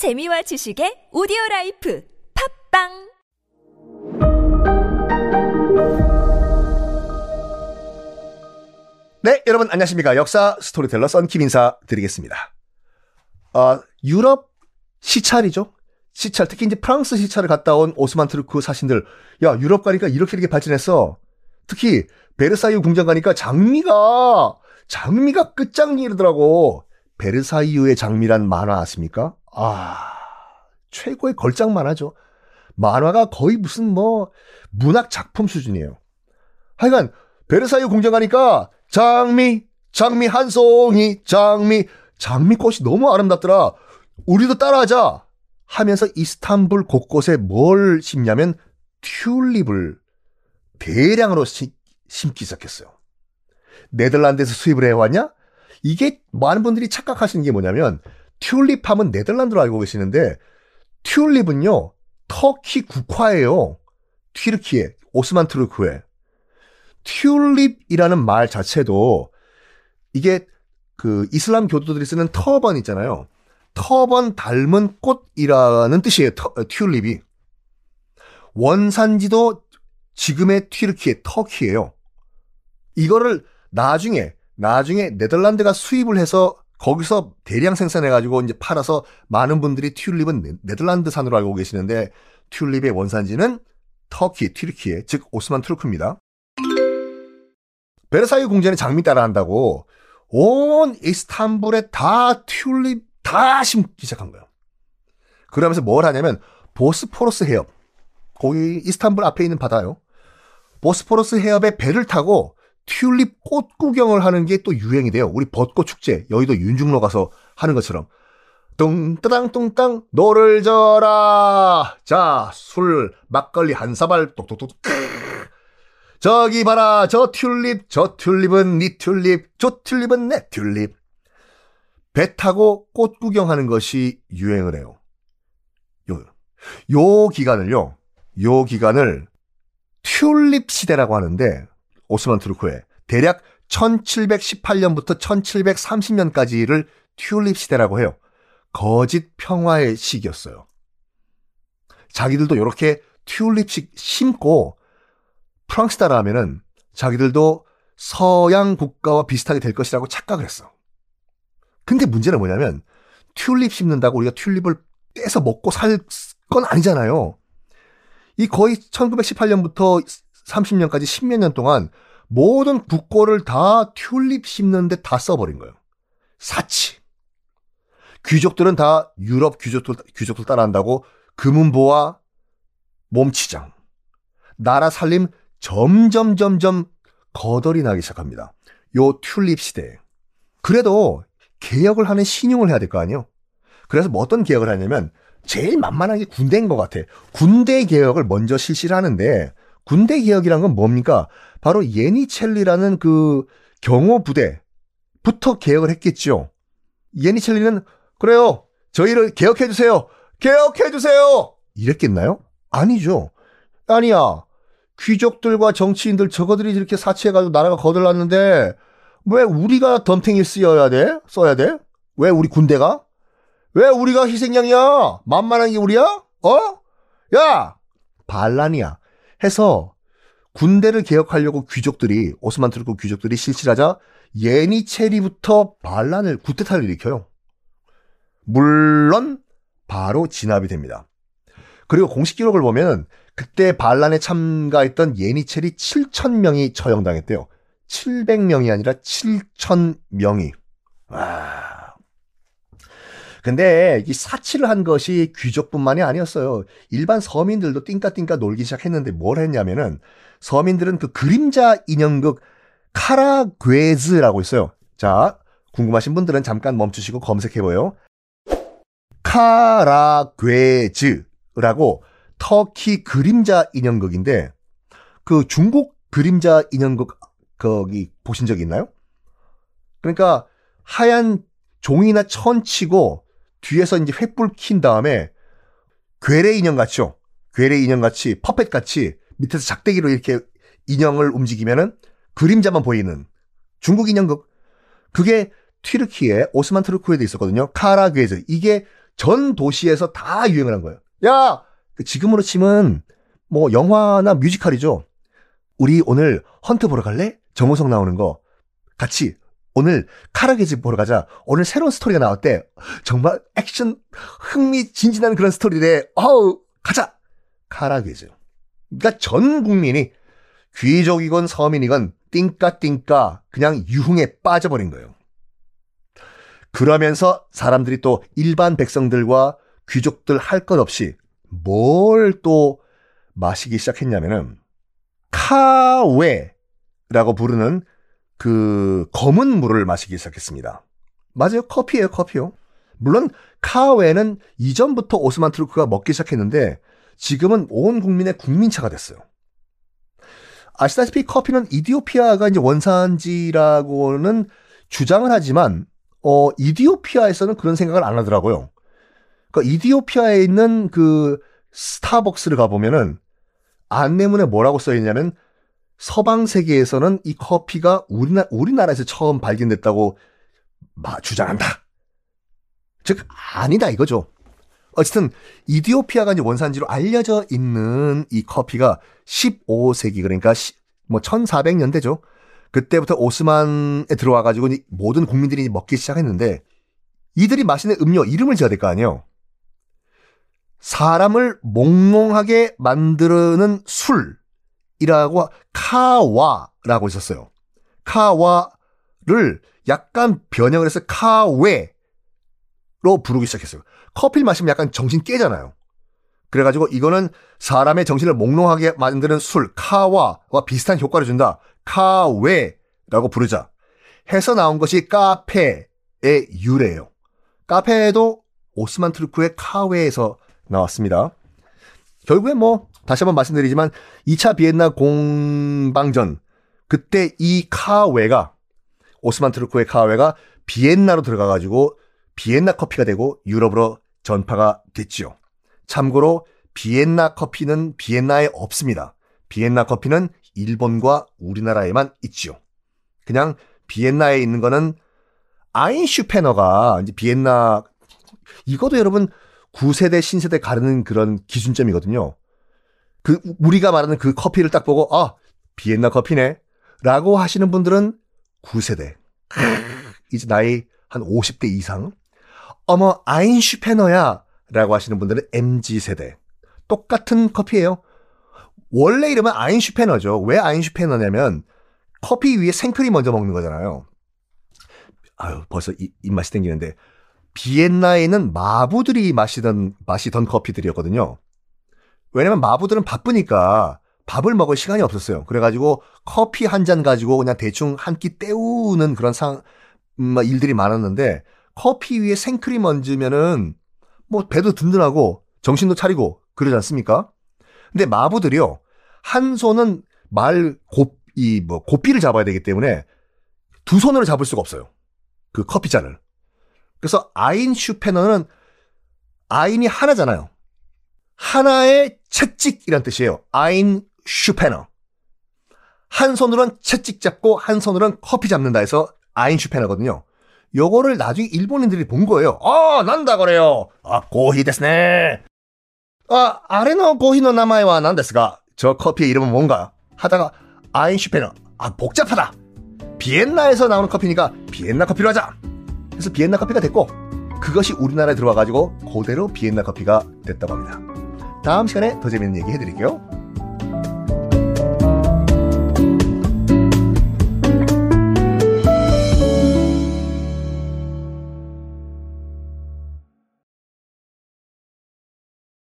재미와 지식의 오디오 라이프 팟빵 네, 여러분 안녕하십니까. 역사 스토리텔러 썬킴 인사 드리겠습니다. 아, 유럽 시찰이죠. 시찰, 특히 이제 프랑스 시찰을 갔다 온 오스만 트루크 사신들. 야, 유럽 가니까 이렇게 이렇게 발전했어. 특히 베르사유 궁전 가니까 장미가 장미가 끝장이더라고. 베르사유의 장미란 만화 아십니까? 아, 최고의 걸작 만화죠. 만화가 거의 무슨 뭐 문학 작품 수준이에요. 하여간 베르사유 궁전 가니까 장미, 장미 한 송이, 장미, 장미꽃이 너무 아름답더라. 우리도 따라하자. 하면서 이스탄불 곳곳에 뭘 심냐면 튤립을 대량으로 시, 심기 시작했어요. 네덜란드에서 수입을 해왔냐? 이게 많은 분들이 착각하시는 게 뭐냐면 튤립 하면 네덜란드로 알고 계시는데 튤립은요 터키 국화예요. 튀르키예, 오스만 트루크에. 튤립이라는 말 자체도 이게 그 이슬람 교도들이 쓰는 터번 있잖아요. 터번 닮은 꽃이라는 뜻이에요. 터, 튤립이. 원산지도 지금의 튀르키예, 터키예요. 이거를 나중에 나중에 네덜란드가 수입을 해서 거기서 대량 생산해가지고 이제 팔아서 많은 분들이 튤립은 네덜란드산으로 알고 계시는데 튤립의 원산지는 터키, 튀르키예, 즉 오스만 투르크입니다. 베르사유 궁전에 장미 따라 한다고 온 이스탄불에 다 튤립 다 심기 시작한 거예요. 그러면서 뭘 하냐면 보스포러스 해협, 거기 이스탄불 앞에 있는 바다요. 보스포러스 해협에 배를 타고 튤립 꽃 구경을 하는 게 또 유행이 돼요. 우리 벚꽃 축제 여의도 윤중로 가서 하는 것처럼 뚱따당 뚱땅 노를 져라. 자, 술 막걸리 한 사발 똑똑똑. 저기 봐라. 저 튤립, 저 튤립은 니 튤립, 저 튤립은 내 튤립. 배 타고 꽃 구경하는 것이 유행을 해요. 요, 요 기간을요. 요 기간을 튤립 시대라고 하는데 오스만 투르크에 대략 1718년부터 1730년까지를 튤립 시대라고 해요. 거짓 평화의 시기였어요. 자기들도 이렇게 튤립식 심고 프랑스 따라 하면은 자기들도 서양 국가와 비슷하게 될 것이라고 착각을 했어. 근데 문제는 뭐냐면 튤립 심는다고 우리가 튤립을 떼서 먹고 살 건 아니잖아요. 이 거의 1918년부터 30년까지 10몇 년 동안 모든 국고를 다 튤립 심는데 다 써버린 거예요. 사치. 귀족들은 다 유럽 귀족들, 귀족들 따라한다고 금은보와 몸치장. 나라 살림 점점 점점 거덜이 나기 시작합니다. 요 튤립 시대에. 그래도 개혁을 하는 신용을 해야 될 거 아니에요? 그래서 뭐 어떤 개혁을 하냐면 제일 만만한 게 군대인 것 같아. 군대 개혁을 먼저 실시를 하는데 군대 개혁이란 건 뭡니까? 바로 예니첼리라는 그 경호 부대부터 개혁을 했겠죠. 예니첼리는 그래요. 저희를 개혁해 주세요. 개혁해 주세요. 이랬겠나요? 아니죠. 아니야. 귀족들과 정치인들 저거들이 이렇게 사치해가지고 나라가 거들났는데 왜 우리가 덤탱이 쓰여야 돼? 써야 돼? 왜 우리 군대가? 왜 우리가 희생양이야? 만만한 게 우리야? 어? 야! 반란이야. 해서 군대를 개혁하려고 귀족들이 오스만 트루크 귀족들이 실시하자 예니체리부터 반란을 구테타를 일으켜요. 물론 바로 진압이 됩니다. 그리고 공식 기록을 보면 그때 반란에 참가했던 예니체리 7,000명이 처형당했대요. 700명이 아니라 7,000명이. 와. 근데 이 사치를 한 것이 귀족뿐만이 아니었어요. 일반 서민들도 띵까띵까 놀기 시작했는데 뭘 했냐면은 서민들은 그 그림자 인형극 카라괴즈라고 있어요. 자, 궁금하신 분들은 잠깐 멈추시고 검색해봐요. 카라괴즈라고 터키 그림자 인형극인데 그 중국 그림자 인형극 거기 보신 적 있나요? 그러니까 하얀 종이나 천 치고 뒤에서 이제 횃불 킨 다음에 괴뢰 인형 같죠? 괴뢰 인형 같이 puppet 같이 밑에서 작대기로 이렇게 인형을 움직이면은 그림자만 보이는 중국 인형극. 그게 튀르키에 오스만 트루크에도 있었거든요. 카라괴즈. 이게 전 도시에서 다 유행을 한 거예요. 야! 그 지금으로 치면 뭐 영화나 뮤지컬이죠. 우리 오늘 헌트 보러 갈래? 정우성 나오는 거. 같이 오늘 카라게즈 보러 가자. 오늘 새로운 스토리가 나왔대. 정말 액션 흥미진진한 그런 스토리래. 어우, 가자. 카라게즈. 그러니까 전 국민이 귀족이건 서민이건 띵까띵까 그냥 유흥에 빠져버린 거예요. 그러면서 사람들이 또 일반 백성들과 귀족들 할 것 없이 뭘 또 마시기 시작했냐면은 카웨라고 부르는 그 검은 물을 마시기 시작했습니다. 맞아요. 커피예요, 커피요. 물론 카웨는 이전부터 오스만 트루크가 먹기 시작했는데 지금은 온 국민의 국민차가 됐어요. 아시다시피 커피는 이디오피아가 이제 원산지라고는 주장을 하지만 어 이디오피아에서는 그런 생각을 안 하더라고요. 그러니까 이디오피아에 있는 그 스타벅스를 가 보면은 안내문에 뭐라고 써 있냐면 서방 세계에서는 이 커피가 우리나, 우리나라에서 처음 발견됐다고 주장한다. 즉 아니다 이거죠. 어쨌든 이디오피아가 원산지로 알려져 있는 이 커피가 15세기 그러니까 뭐 1400년대죠. 그때부터 오스만에 들어와 가지고 모든 국민들이 먹기 시작했는데 이들이 마시는 음료 이름을 지어야 될 거 아니에요. 사람을 몽롱하게 만드는 술 이라고 카와라고 있었어요. 카와를 약간 변형을 해서 카웨로 부르기 시작했어요. 커피를 마시면 약간 정신 깨잖아요. 그래가지고 이거는 사람의 정신을 몽롱하게 만드는 술, 카와와 비슷한 효과를 준다. 카웨라고 부르자. 해서 나온 것이 카페의 유래예요. 카페도 오스만 트루크의 kahve에서 나왔습니다. 결국에 뭐 다시 한번 말씀드리지만 2차 비엔나 공방전 그때 이 카웨가 오스만 트루크의 kahve가 비엔나로 들어가 가지고 비엔나 커피가 되고 유럽으로 전파가 됐지요. 참고로 비엔나 커피는 비엔나에 없습니다. 비엔나 커피는 일본과 우리나라에만 있지요. 그냥 비엔나에 있는 거는 아인슈페너가 이제 비엔나 이것도 여러분 9세대 신세대 가르는 그런 기준점이거든요. 그 우리가 말하는 그 커피를 딱 보고 아 비엔나 커피네 라고 하시는 분들은 9세대 이제 나이 한 50대 이상 어머 아인슈페너야 라고 하시는 분들은 MZ세대 똑같은 커피예요. 원래 이름은 아인슈페너죠. 왜 아인슈페너냐면 커피 위에 생크림 먼저 먹는 거잖아요. 아유 벌써 이, 입맛이 땡기는데 비엔나에는 마부들이 마시던 마시던 커피들이었거든요. 왜냐면 마부들은 바쁘니까 밥을 먹을 시간이 없었어요. 그래가지고 커피 한 잔 가지고 그냥 대충 한 끼 때우는 그런 상 음, 뭐 일들이 많았는데 커피 위에 생크림 얹으면은 뭐 배도 든든하고 정신도 차리고 그러지 않습니까? 근데 마부들이요 한 손은 말고이뭐 고삐를 잡아야 되기 때문에 두 손으로 잡을 수가 없어요. 그 커피 잔을. 그래서 아인 슈페너는 아인이 하나잖아요. 하나의 채찍이란 뜻이에요. 아인 슈페너. 한 손으로는 채찍 잡고 한 손으로는 커피 잡는다 해서 아인 슈페너거든요. 요거를 나중에 일본인들이 본 거예요. 아, 난다 그래요. 아, 고히 데스네. 아, 아레노 고히노 나마이와 난데스가 저 커피의 이름은 뭔가 하다가 아인 슈페너. 아, 복잡하다. 비엔나에서 나오는 커피니까 비엔나 커피로 하자. 그래서 비엔나 커피가 됐고 그것이 우리나라에 들어와가지고 고대로 비엔나 커피가 됐다고 합니다. 다음 시간에 더 재밌는 얘기 해드릴게요.